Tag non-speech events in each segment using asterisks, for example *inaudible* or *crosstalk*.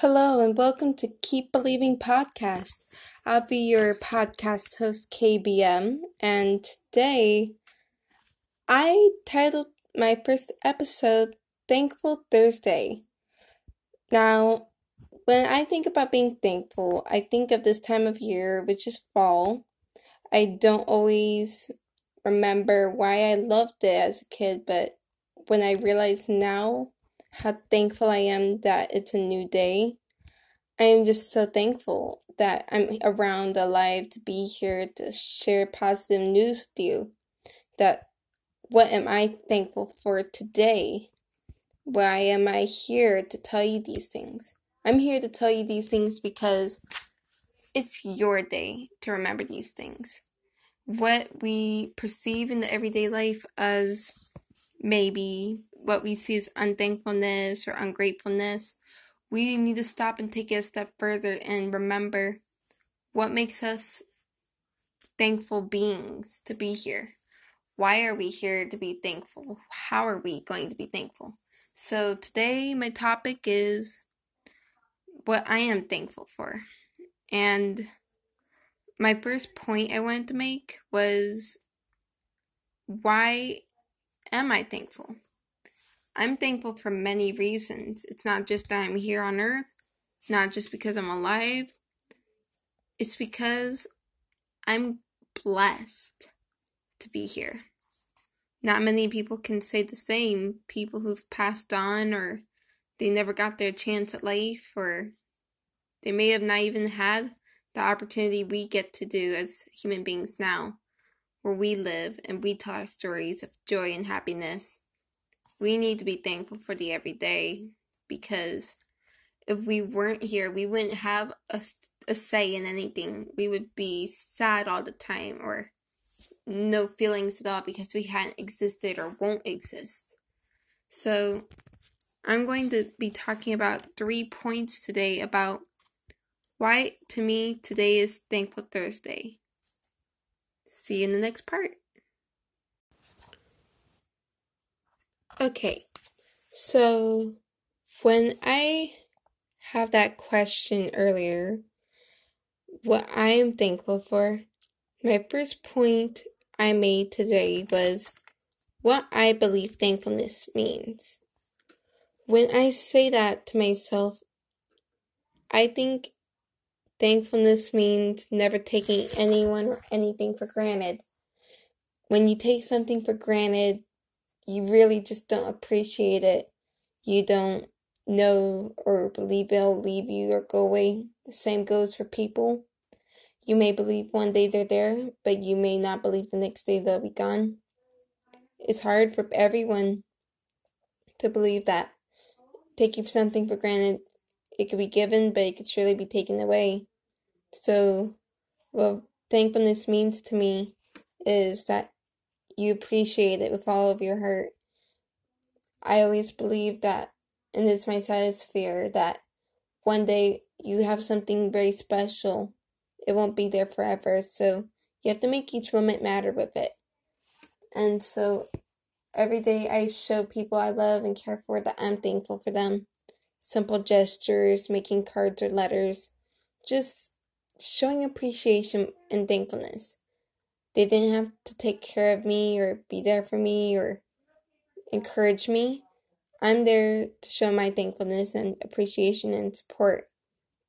Hello and welcome to Keep Believing Podcast. I'll be your podcast host, KBM, and today I titled my first episode Thankful Thursday. Now, when I think about being thankful, I think of this time of year, which is fall. I don't always remember why I loved it as a kid, but when I realize now, how thankful I am that it's a new day. I am just so thankful that I'm around alive to be here to share positive news with you. That what am I thankful for today? Why am I here to tell you these things? I'm here to tell you these things because it's your day to remember these things. What we perceive in the everyday life as maybe what we see as unthankfulness or ungratefulness, we need to stop and take it a step further and remember what makes us thankful beings to be here. Why are we here to be thankful? How are we going to be thankful? So, today my topic is what I am thankful for. And my first point I wanted to make was why am I thankful? I'm thankful for many reasons. It's not just that I'm here on earth, not just because I'm alive. It's because I'm blessed to be here. Not many people can say the same. People who've passed on or they never got their chance at life or they may have not even had the opportunity we get to do as human beings now, where we live and we tell our stories of joy and happiness we need to be thankful for the everyday because if we weren't here, we wouldn't have a, a say in anything. We would be sad all the time or no feelings at all because we hadn't existed or won't exist. So, I'm going to be talking about three points today about why, to me, today is Thankful Thursday. See you in the next part. Okay, so when I have that question earlier, what I am thankful for, my first point I made today was what I believe thankfulness means. When I say that to myself, I think thankfulness means never taking anyone or anything for granted. When you take something for granted, you really just don't appreciate it. You don't know or believe it'll leave you or go away. The same goes for people. You may believe one day they're there, but you may not believe the next day they'll be gone. It's hard for everyone to believe that. Taking something for granted, it could be given, but it could surely be taken away. So, what thankfulness means to me is that you appreciate it with all of your heart. I always believe that, and it's my saddest fear, that one day you have something very special. It won't be there forever, so you have to make each moment matter with it. And so every day I show people I love and care for that I'm thankful for them. Simple gestures, making cards or letters, just showing appreciation and thankfulness. They didn't have to take care of me or be there for me or encourage me. I'm there to show my thankfulness and appreciation and support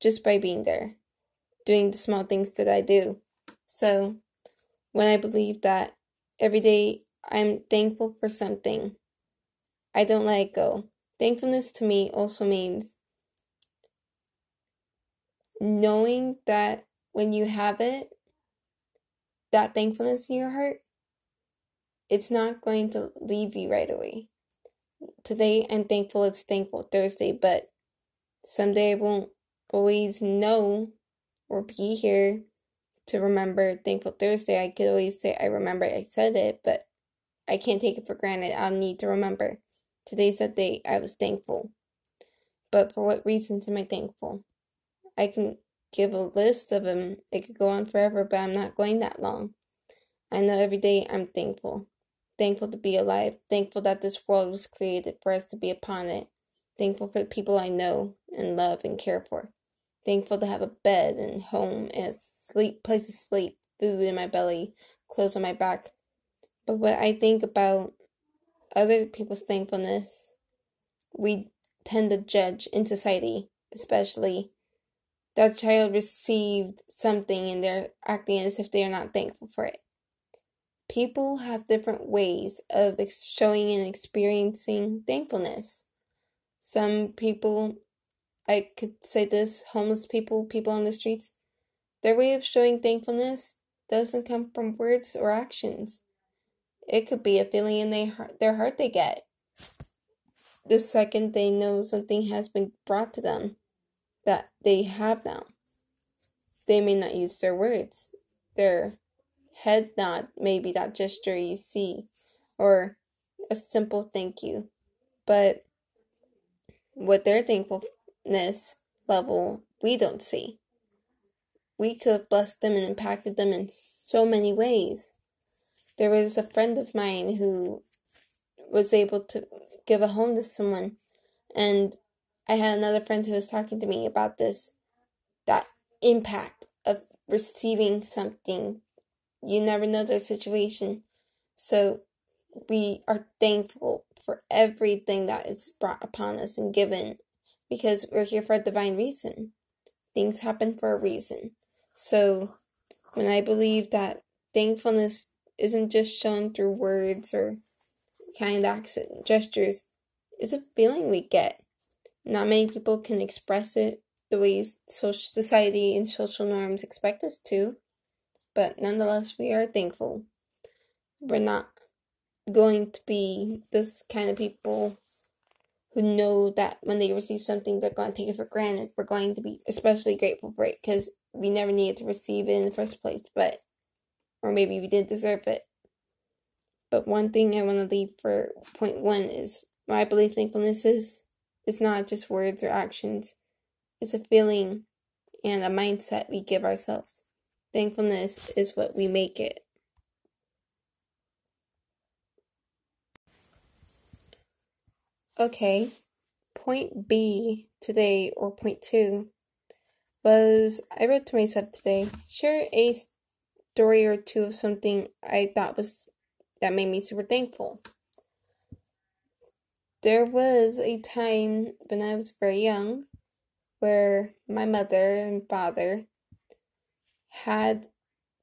just by being there, doing the small things that I do. So, when I believe that every day I'm thankful for something, I don't let it go. Thankfulness to me also means knowing that when you have it, that thankfulness in your heart, it's not going to leave you right away. Today, I'm thankful it's Thankful Thursday, but someday I won't always know or be here to remember Thankful Thursday. I could always say, I remember I said it, but I can't take it for granted. I'll need to remember. Today's that day I was thankful. But for what reasons am I thankful? I can give a list of them. It could go on forever, but I'm not going that long. I know every day I'm thankful. Thankful to be alive. Thankful that this world was created for us to be upon it. Thankful for the people I know and love and care for. Thankful to have a bed and home and sleep place to sleep, food in my belly, clothes on my back. But what I think about other people's thankfulness, we tend to judge in society, especially that child received something and they're acting as if they are not thankful for it. People have different ways of showing and experiencing thankfulness. Some people, I could say this, homeless people, people on the streets, their way of showing thankfulness doesn't come from words or actions. It could be a feeling in their, their heart they get. The second they know something has been brought to them that they have now. They may not use their words. Their head nod maybe that gesture you see, or a simple thank you. But what their thankfulness level, we don't see. We could have blessed them and impacted them in so many ways. There was a friend of mine who was able to give a home to someone, and I had another friend who was talking to me about this that impact of receiving something. You never know their situation. So we are thankful for everything that is brought upon us and given because we're here for a divine reason. Things happen for a reason. So when I believe that thankfulness isn't just shown through words or kind acts gestures, it's a feeling we get. Not many people can express it the way social society and social norms expect us to, but nonetheless, we are thankful. We're not going to be this kind of people who know that when they receive something, they're going to take it for granted. We're going to be especially grateful for it because we never needed to receive it in the first place, but, or maybe we didn't deserve it. But one thing I want to leave for point one is my belief thankfulness is it's not just words or actions, it's a feeling and a mindset we give ourselves. Thankfulness is what we make it. Okay, point B today, or point two, was I wrote to myself today share a story or two of something I thought was that made me super thankful. There was a time when I was very young where my mother and father had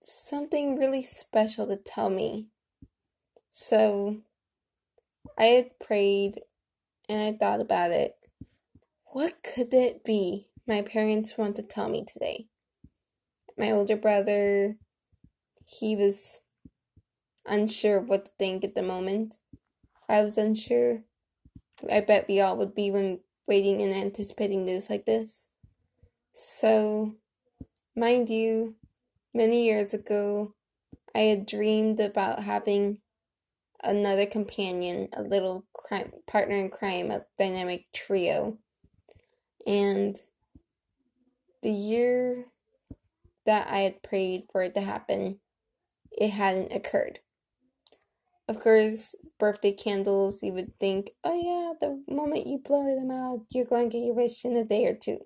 something really special to tell me. So I had prayed and I thought about it. What could it be my parents want to tell me today? My older brother, he was unsure what to think at the moment. I was unsure I bet we all would be when waiting and anticipating news like this. So, mind you, many years ago, I had dreamed about having another companion, a little crime, partner in crime, a dynamic trio. And the year that I had prayed for it to happen, it hadn't occurred. Of course, birthday candles, you would think, oh yeah, the moment you blow them out, you're going to get your wish in a day or two.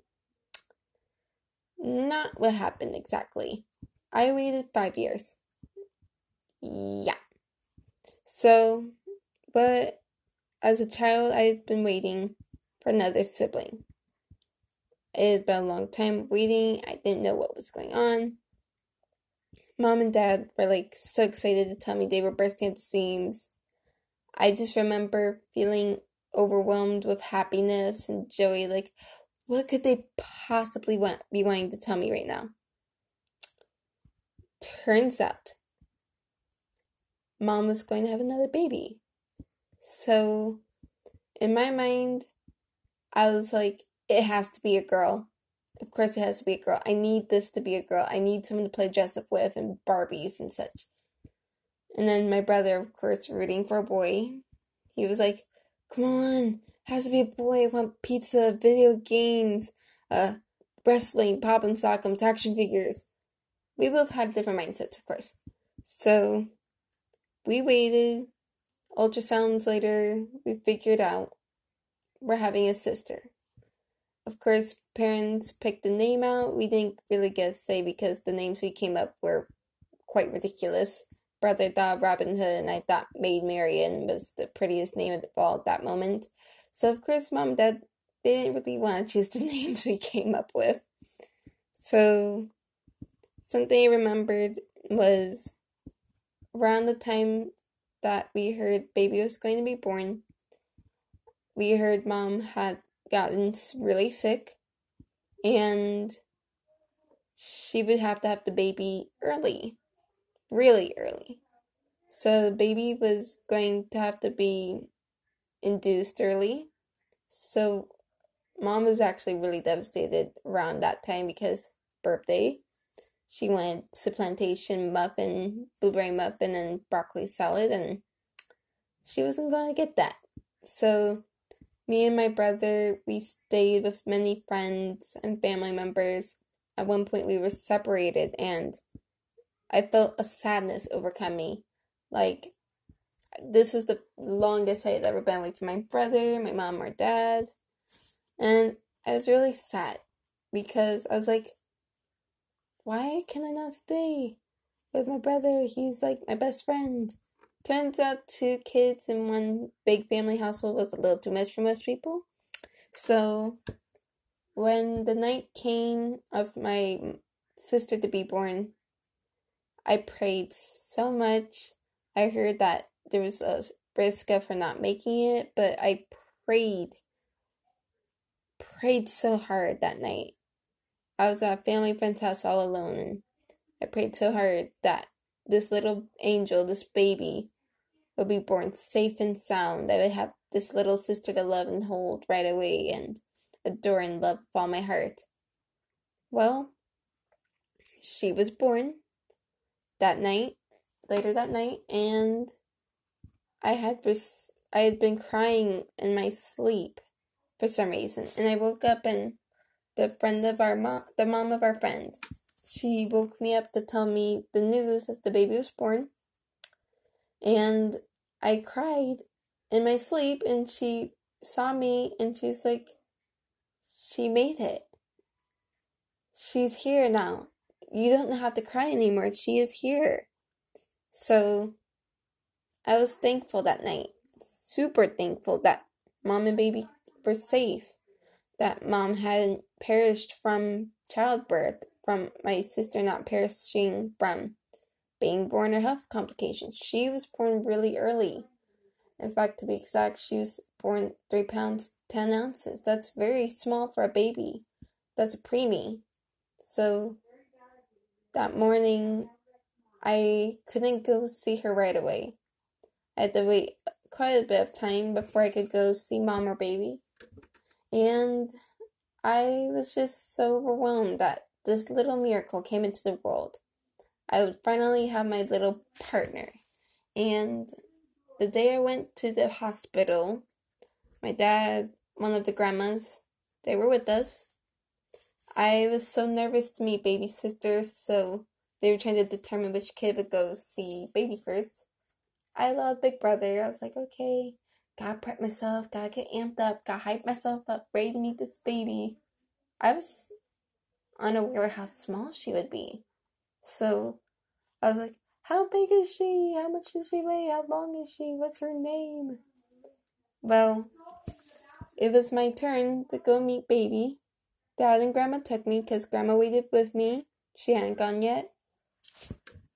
Not what happened exactly. I waited five years. Yeah. So, but as a child, I had been waiting for another sibling. It had been a long time waiting. I didn't know what was going on mom and dad were like so excited to tell me they were bursting at the seams. I just remember feeling overwhelmed with happiness and joy. Like, what could they possibly want, be wanting to tell me right now? Turns out, mom was going to have another baby. So, in my mind, I was like, it has to be a girl. Of course, it has to be a girl. I need this to be a girl. I need someone to play dress up with and Barbies and such. And then my brother, of course, rooting for a boy. He was like, "Come on, has to be a boy. I want pizza, video games, uh, wrestling, pop and sockums, action figures." We both had different mindsets, of course. So we waited. Ultrasounds later, we figured out we're having a sister. Of course, parents picked the name out. We didn't really get a say because the names we came up were quite ridiculous. Brother thought Robin Hood, and I thought Maid Marian was the prettiest name of all at that moment. So, of course, mom and dad didn't really want to choose the *laughs* names we came up with. So, something I remembered was around the time that we heard baby was going to be born, we heard mom had gotten really sick and she would have to have the baby early, really early. So the baby was going to have to be induced early. So mom was actually really devastated around that time because birthday. She wanted supplantation muffin, blueberry muffin, and broccoli salad, and she wasn't going to get that. So me and my brother, we stayed with many friends and family members. At one point, we were separated, and I felt a sadness overcome me. Like, this was the longest I had ever been away from my brother, my mom, or dad. And I was really sad because I was like, why can I not stay with my brother? He's like my best friend. Turns out two kids in one big family household was a little too much for most people. So when the night came of my sister to be born, I prayed so much. I heard that there was a risk of her not making it, but I prayed, prayed so hard that night. I was at a family friend's house all alone, and I prayed so hard that this little angel, this baby, would be born safe and sound. I would have this little sister to love and hold right away and adore and love with all my heart. Well, she was born that night, later that night, and I had res- I had been crying in my sleep for some reason, and I woke up and the friend of our mom, the mom of our friend. She woke me up to tell me the news that the baby was born. And I cried in my sleep, and she saw me, and she's like, She made it. She's here now. You don't have to cry anymore. She is here. So I was thankful that night. Super thankful that mom and baby were safe that mom hadn't perished from childbirth, from my sister not perishing from being born or health complications. She was born really early. In fact, to be exact, she was born three pounds ten ounces. That's very small for a baby. That's a preemie. So that morning, I couldn't go see her right away. I had to wait quite a bit of time before I could go see mom or baby. And I was just so overwhelmed that this little miracle came into the world. I would finally have my little partner. And the day I went to the hospital, my dad, one of the grandmas, they were with us. I was so nervous to meet baby sister, so they were trying to determine which kid would go see baby first. I love Big Brother. I was like, okay, Gotta prep myself, gotta get amped up, gotta hype myself up, ready to meet this baby. I was unaware how small she would be. So I was like, how big is she? How much does she weigh? How long is she? What's her name? Well, it was my turn to go meet baby. Dad and grandma took me because grandma waited with me. She hadn't gone yet.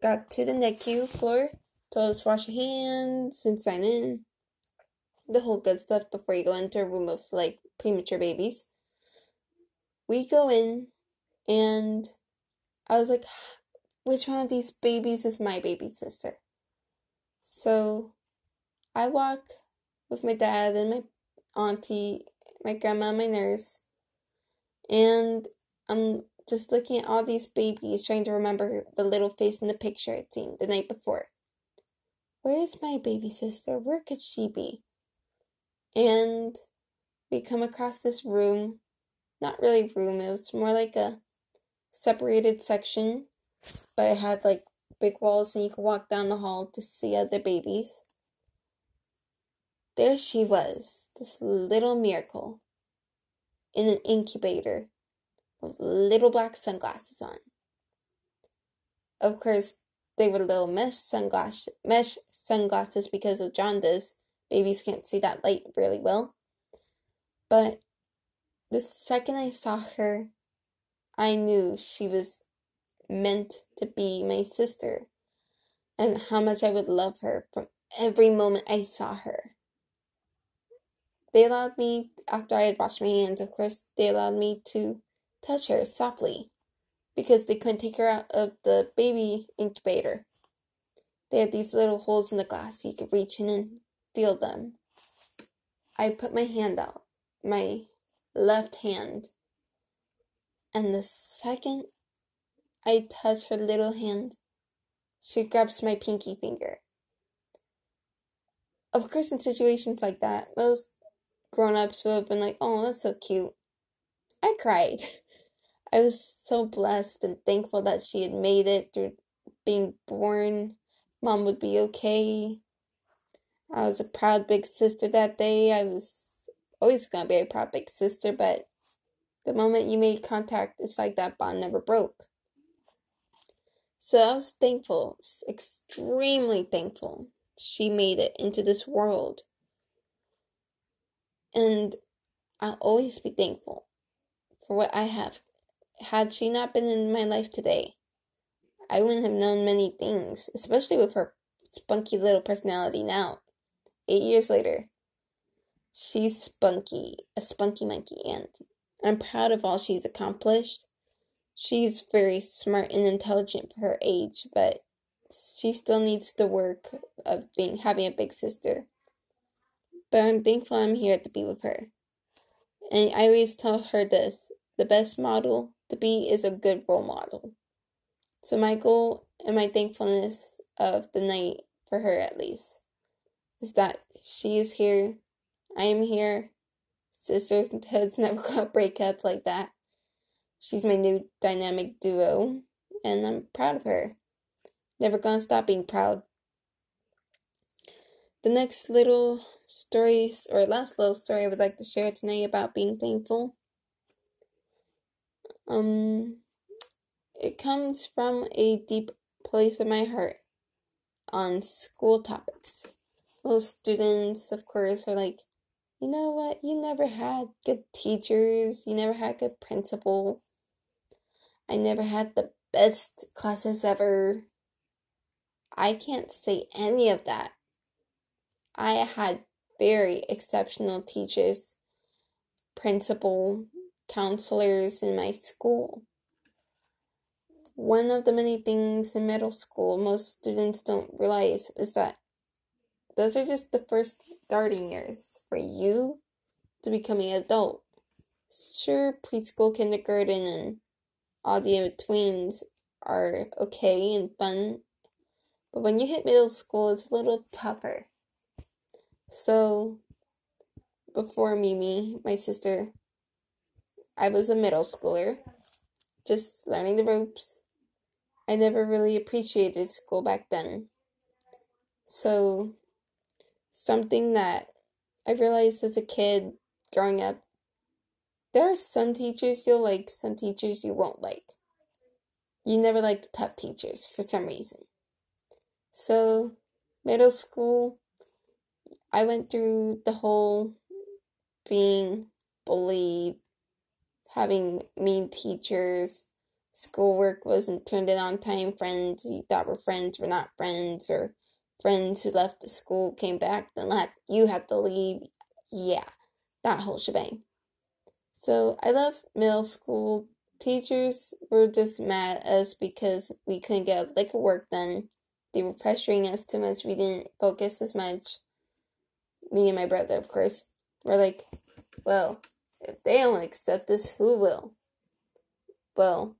Got to the NICU floor, told us to wash your hands and sign in the whole good stuff before you go into a room of like premature babies. We go in and I was like, *sighs* which one of these babies is my baby sister? So I walk with my dad and my auntie, my grandma, my nurse, and I'm just looking at all these babies, trying to remember the little face in the picture I'd seen the night before. Where is my baby sister? Where could she be? and we come across this room. Not really room, it was more like a separated section, but it had like big walls and you could walk down the hall to see other babies. There she was, this little miracle. in an incubator with little black sunglasses on. Of course, they were little mesh sunglasses, mesh sunglasses because of jaundice. Babies can't see that light really well. But the second I saw her, I knew she was meant to be my sister and how much I would love her from every moment I saw her. They allowed me, after I had washed my hands, of course, they allowed me to touch her softly because they couldn't take her out of the baby incubator. They had these little holes in the glass so you could reach in and feel them. I put my hand out, my left hand, and the second I touch her little hand, she grabs my pinky finger. Of course, in situations like that, most grown ups would have been like, oh, that's so cute. I cried. *laughs* I was so blessed and thankful that she had made it through being born. Mom would be okay. I was a proud big sister that day. I was always gonna be a proud big sister, but the moment you made contact, it's like that bond never broke. So I was thankful, extremely thankful. She made it into this world. And I'll always be thankful for what I have had she not been in my life today, I wouldn't have known many things, especially with her spunky little personality now. Eight years later, she's spunky, a spunky monkey, and I'm proud of all she's accomplished. She's very smart and intelligent for her age, but she still needs the work of being having a big sister. But I'm thankful I'm here to be with her. And I always tell her this the best model to be is a good role model. So, my goal and my thankfulness of the night, for her at least, is that she is here. I am here. Sisters *laughs* and Toads never gonna break up like that. She's my new dynamic duo, and I'm proud of her. Never gonna stop being proud. The next little story, or last little story I would like to share today about being thankful um, it comes from a deep place in my heart on school topics. Most students, of course, are like, you know what? You never had good teachers. You never had good principal. I never had the best classes ever. I can't say any of that. I had very exceptional teachers, principal, counselors in my school. One of the many things in middle school most students don't realize is that those are just the first starting years for you to becoming an adult. Sure, preschool, kindergarten, and all the in-betweens are okay and fun, but when you hit middle school, it's a little tougher. So, before Mimi, my sister, I was a middle schooler, just learning the ropes. I never really appreciated school back then. So, something that I realized as a kid growing up, there are some teachers you'll like, some teachers you won't like. You never like the tough teachers for some reason. So, middle school, I went through the whole being bullied, having mean teachers, schoolwork wasn't turned in on time, friends you thought were friends were not friends, or friends who left the school came back, then let you had to leave. Yeah, that whole shebang. So I love middle school. Teachers were just mad at us because we couldn't get a lick of work done. They were pressuring us too much. We didn't focus as much. Me and my brother, of course, were like, well, if they don't accept this, who will? Well,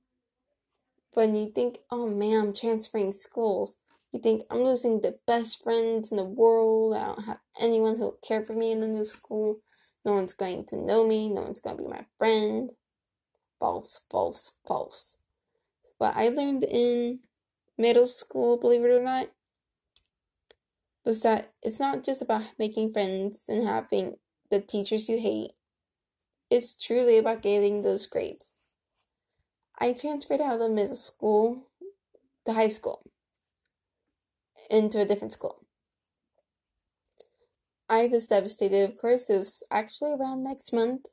when you think, oh man, I'm transferring schools, you think I'm losing the best friends in the world. I don't have anyone who'll care for me in the new school. No one's going to know me. No one's going to be my friend. False, false, false. What I learned in middle school, believe it or not, was that it's not just about making friends and having the teachers you hate it's truly about getting those grades. I transferred out of middle school to high school into a different school. I was devastated, of course. It was actually around next month.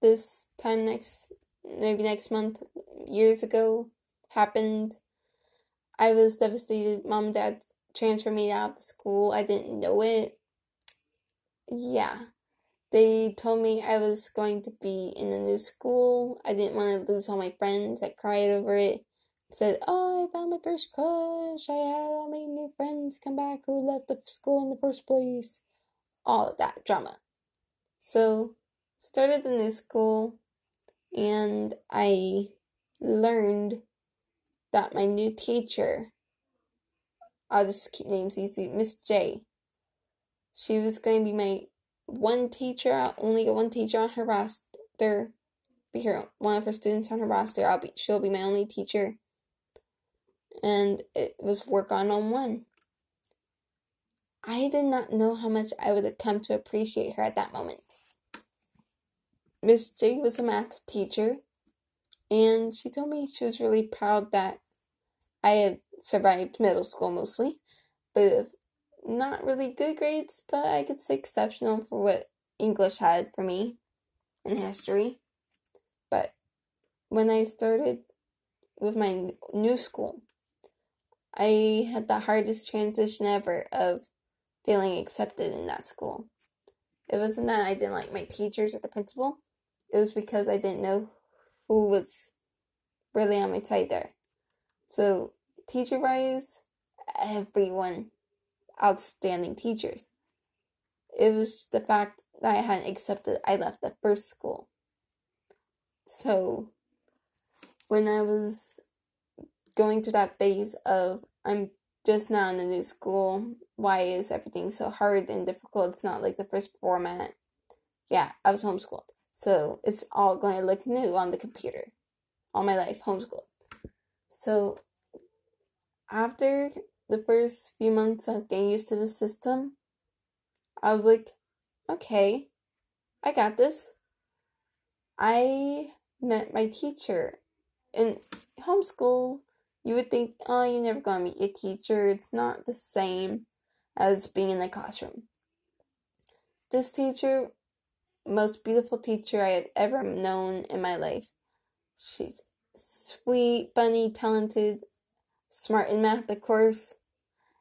This time next, maybe next month, years ago, happened. I was devastated. Mom and dad transferred me out of school. I didn't know it. Yeah. They told me I was going to be in a new school. I didn't want to lose all my friends. I cried over it. Said, Oh, I found my first crush. I had all my new friends come back who left the school in the first place all of that drama. So, started the new school and I learned that my new teacher, I'll just keep names easy, Miss J, she was going to be my one teacher, I'll only get one teacher on her roster, be her one of her students on her roster, I'll be she'll be my only teacher. And it was work on on one. I did not know how much I would have come to appreciate her at that moment. Miss J was a math teacher, and she told me she was really proud that I had survived middle school mostly, but not really good grades, but I could say exceptional for what English had for me and history. But when I started with my new school, I had the hardest transition ever of feeling accepted in that school. It wasn't that I didn't like my teachers or the principal, it was because I didn't know who was really on my side there. So, teacher wise, everyone outstanding teachers. It was the fact that I hadn't accepted I left the first school. So, when I was going through that phase of I'm just now in the new school. Why is everything so hard and difficult? It's not like the first format. Yeah, I was homeschooled. So it's all going to look new on the computer. All my life, homeschooled. So after the first few months of getting used to the system, I was like, okay, I got this. I met my teacher in homeschool you would think, oh, you're never going to meet your teacher. It's not the same as being in the classroom. This teacher, most beautiful teacher I have ever known in my life. She's sweet, funny, talented, smart in math, of course.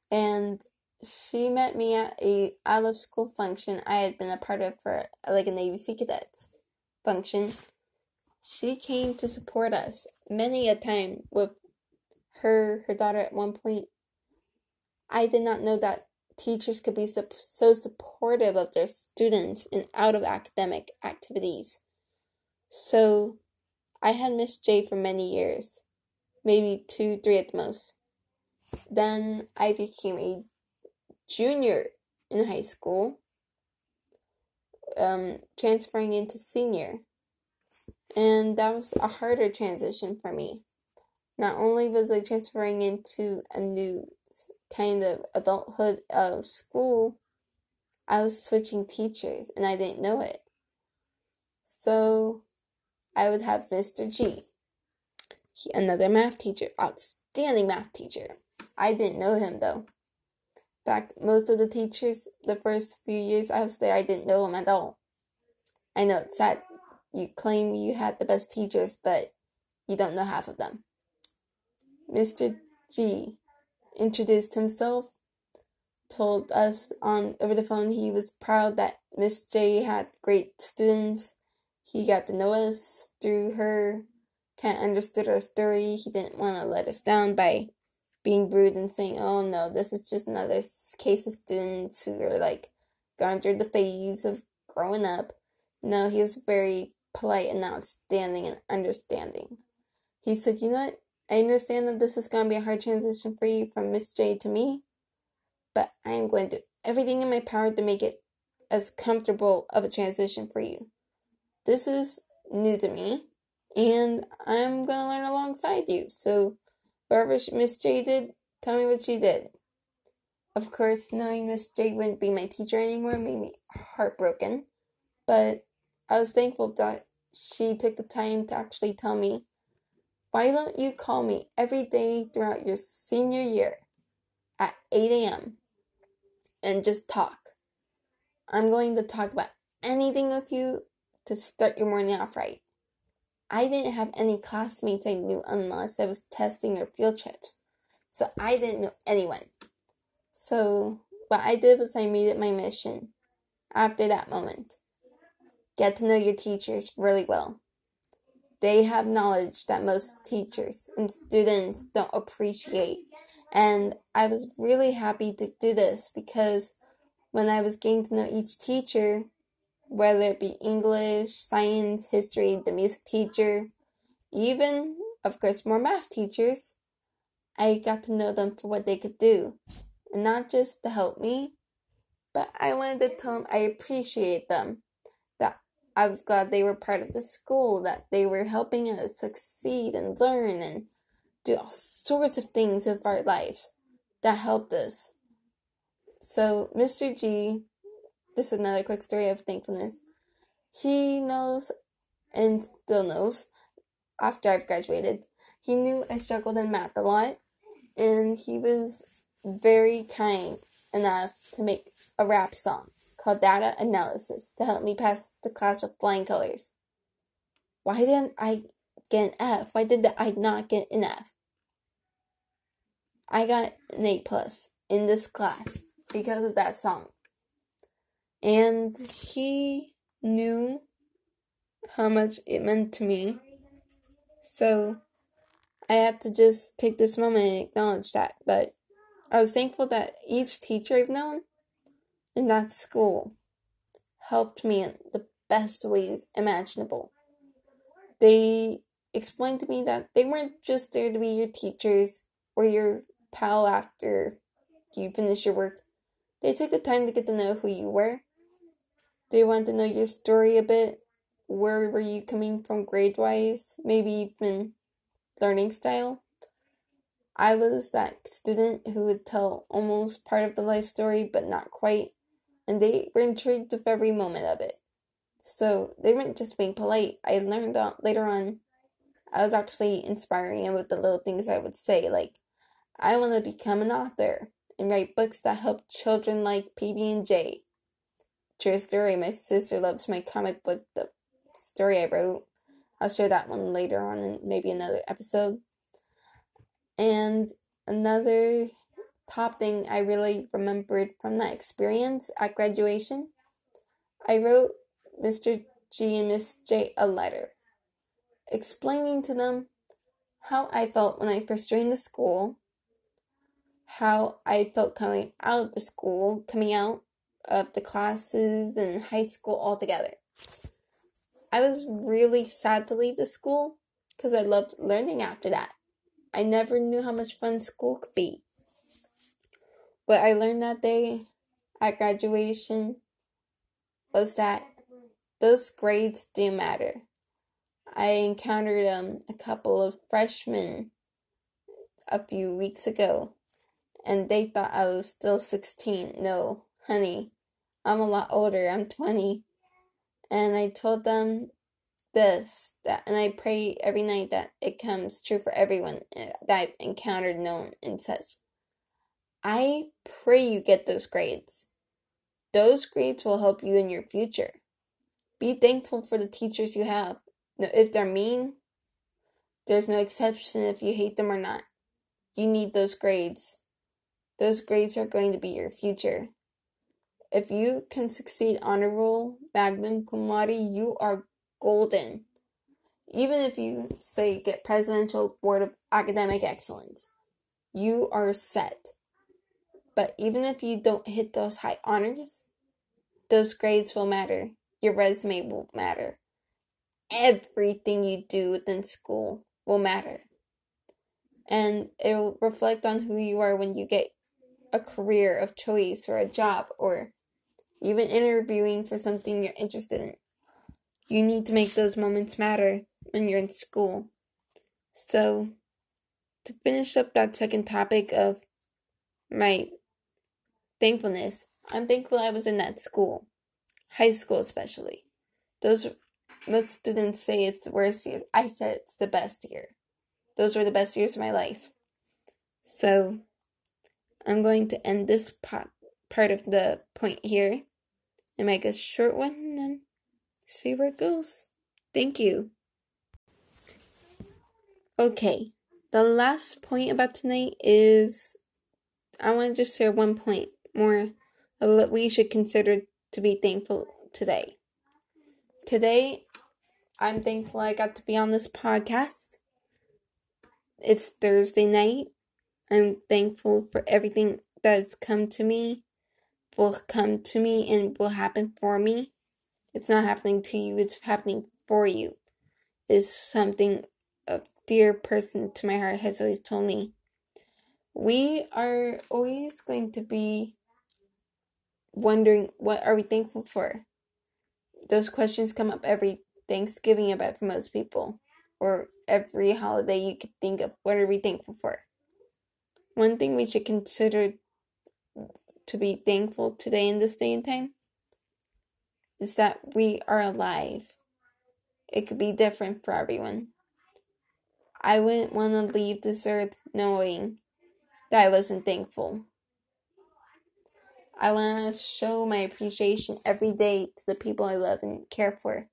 And she met me at a out of school function I had been a part of for like a Navy Sea Cadets function. She came to support us many a time with her her daughter at one point i did not know that teachers could be so, so supportive of their students in out of academic activities. So i had miss j for many years maybe two three at the most. Then i became a junior in high school um, transferring into senior. And that was a harder transition for me not only was I transferring into a new kind of adulthood of school, I was switching teachers and I didn't know it. So I would have Mr. G, he, another math teacher, outstanding math teacher. I didn't know him though. In fact, most of the teachers, the first few years I was there, I didn't know them at all. I know it's sad you claim you had the best teachers, but you don't know half of them. Mr. G introduced himself, told us on over the phone he was proud that Miss J had great students. He got to know us through her, kind of understood our story. He didn't want to let us down by being rude and saying, "Oh no, this is just another case of students who are like going through the phase of growing up." No, he was very polite and outstanding and understanding. He said, "You know what? I understand that this is going to be a hard transition for you from Miss J to me, but I am going to do everything in my power to make it as comfortable of a transition for you. This is new to me, and I'm going to learn alongside you. So, whatever Miss J did, tell me what she did. Of course, knowing Miss J wouldn't be my teacher anymore made me heartbroken, but I was thankful that she took the time to actually tell me, why don't you call me every day throughout your senior year at 8 a.m. and just talk? I'm going to talk about anything with you to start your morning off right. I didn't have any classmates I knew unless I was testing or field trips. So I didn't know anyone. So what I did was I made it my mission after that moment. Get to know your teachers really well. They have knowledge that most teachers and students don't appreciate. And I was really happy to do this because when I was getting to know each teacher, whether it be English, science, history, the music teacher, even, of course, more math teachers, I got to know them for what they could do. And not just to help me, but I wanted to tell them I appreciate them. I was glad they were part of the school, that they were helping us succeed and learn and do all sorts of things of our lives that helped us. So, Mr. G, just another quick story of thankfulness. He knows and still knows after I've graduated. He knew I struggled in math a lot, and he was very kind enough to make a rap song called Data Analysis to help me pass the class with flying colors. Why didn't I get an F? Why did I not get an F? I got an A plus in this class because of that song. And he knew how much it meant to me. So I had to just take this moment and acknowledge that. But I was thankful that each teacher I've known in that school helped me in the best ways imaginable. They explained to me that they weren't just there to be your teachers or your pal after you finish your work. They took the time to get to know who you were. They wanted to know your story a bit. Where were you coming from grade wise? Maybe even learning style. I was that student who would tell almost part of the life story, but not quite, and they were intrigued with every moment of it. So they weren't just being polite. I learned out later on, I was actually inspiring them with the little things I would say, like, I want to become an author and write books that help children like PB and J. True story. My sister loves my comic book, the story I wrote. I'll share that one later on in maybe another episode. And another top thing I really remembered from that experience at graduation, I wrote Mr. G and Miss J a letter explaining to them how I felt when I first joined the school how I felt coming out of the school, coming out of the classes and high school altogether. I was really sad to leave the school because I loved learning after that. I never knew how much fun school could be. What I learned that day at graduation was that those grades do matter. I encountered um, a couple of freshmen a few weeks ago and they thought I was still 16. No, honey, I'm a lot older. I'm 20. And I told them this that and I pray every night that it comes true for everyone eh, that I've encountered, known, and such. I pray you get those grades. Those grades will help you in your future. Be thankful for the teachers you have. If they're mean, there's no exception if you hate them or not. You need those grades. Those grades are going to be your future. If you can succeed honor roll, magna cum laude, you are golden. Even if you say get presidential board of academic excellence, you are set. But even if you don't hit those high honors, those grades will matter. Your resume will matter. Everything you do within school will matter. And it will reflect on who you are when you get a career of choice or a job or even interviewing for something you're interested in. You need to make those moments matter when you're in school. So, to finish up that second topic of my thankfulness, I'm thankful I was in that school, high school especially, Those most students say it's the worst year. I said it's the best year. Those were the best years of my life. So I'm going to end this part part of the point here and make a short one and then see where it goes. Thank you. Okay, the last point about tonight is I want to just share one point more of what we should consider to be thankful today. Today, I'm thankful I got to be on this podcast. It's Thursday night. I'm thankful for everything that's come to me, will come to me, and will happen for me. It's not happening to you, it's happening for you. Is something a dear person to my heart has always told me. We are always going to be wondering what are we thankful for? Those questions come up every Thanksgiving about for most people, or every holiday you could think of. What are we thankful for? One thing we should consider to be thankful today in this day and time is that we are alive. It could be different for everyone. I wouldn't want to leave this earth knowing that I wasn't thankful. I want to show my appreciation every day to the people I love and care for.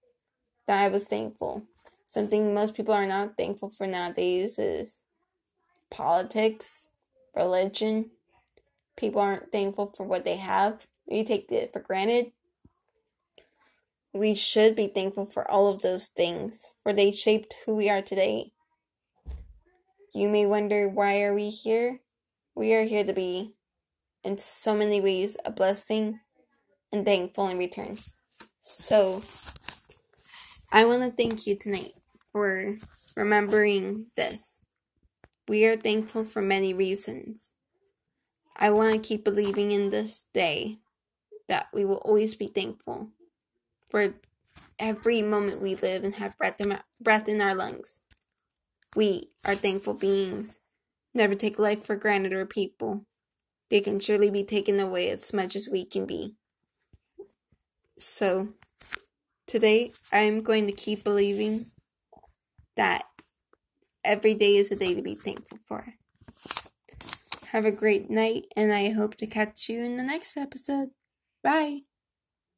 That I was thankful. Something most people are not thankful for nowadays is politics, religion. People aren't thankful for what they have. We take it for granted. We should be thankful for all of those things, for they shaped who we are today. You may wonder why are we here? We are here to be in so many ways a blessing and thankful in return. So I want to thank you tonight for remembering this. We are thankful for many reasons. I want to keep believing in this day that we will always be thankful for every moment we live and have breath in, breath in our lungs. We are thankful beings. Never take life for granted or people. They can surely be taken away as much as we can be. So, today I'm going to keep believing that every day is a day to be thankful for. Have a great night, and I hope to catch you in the next episode. Bye.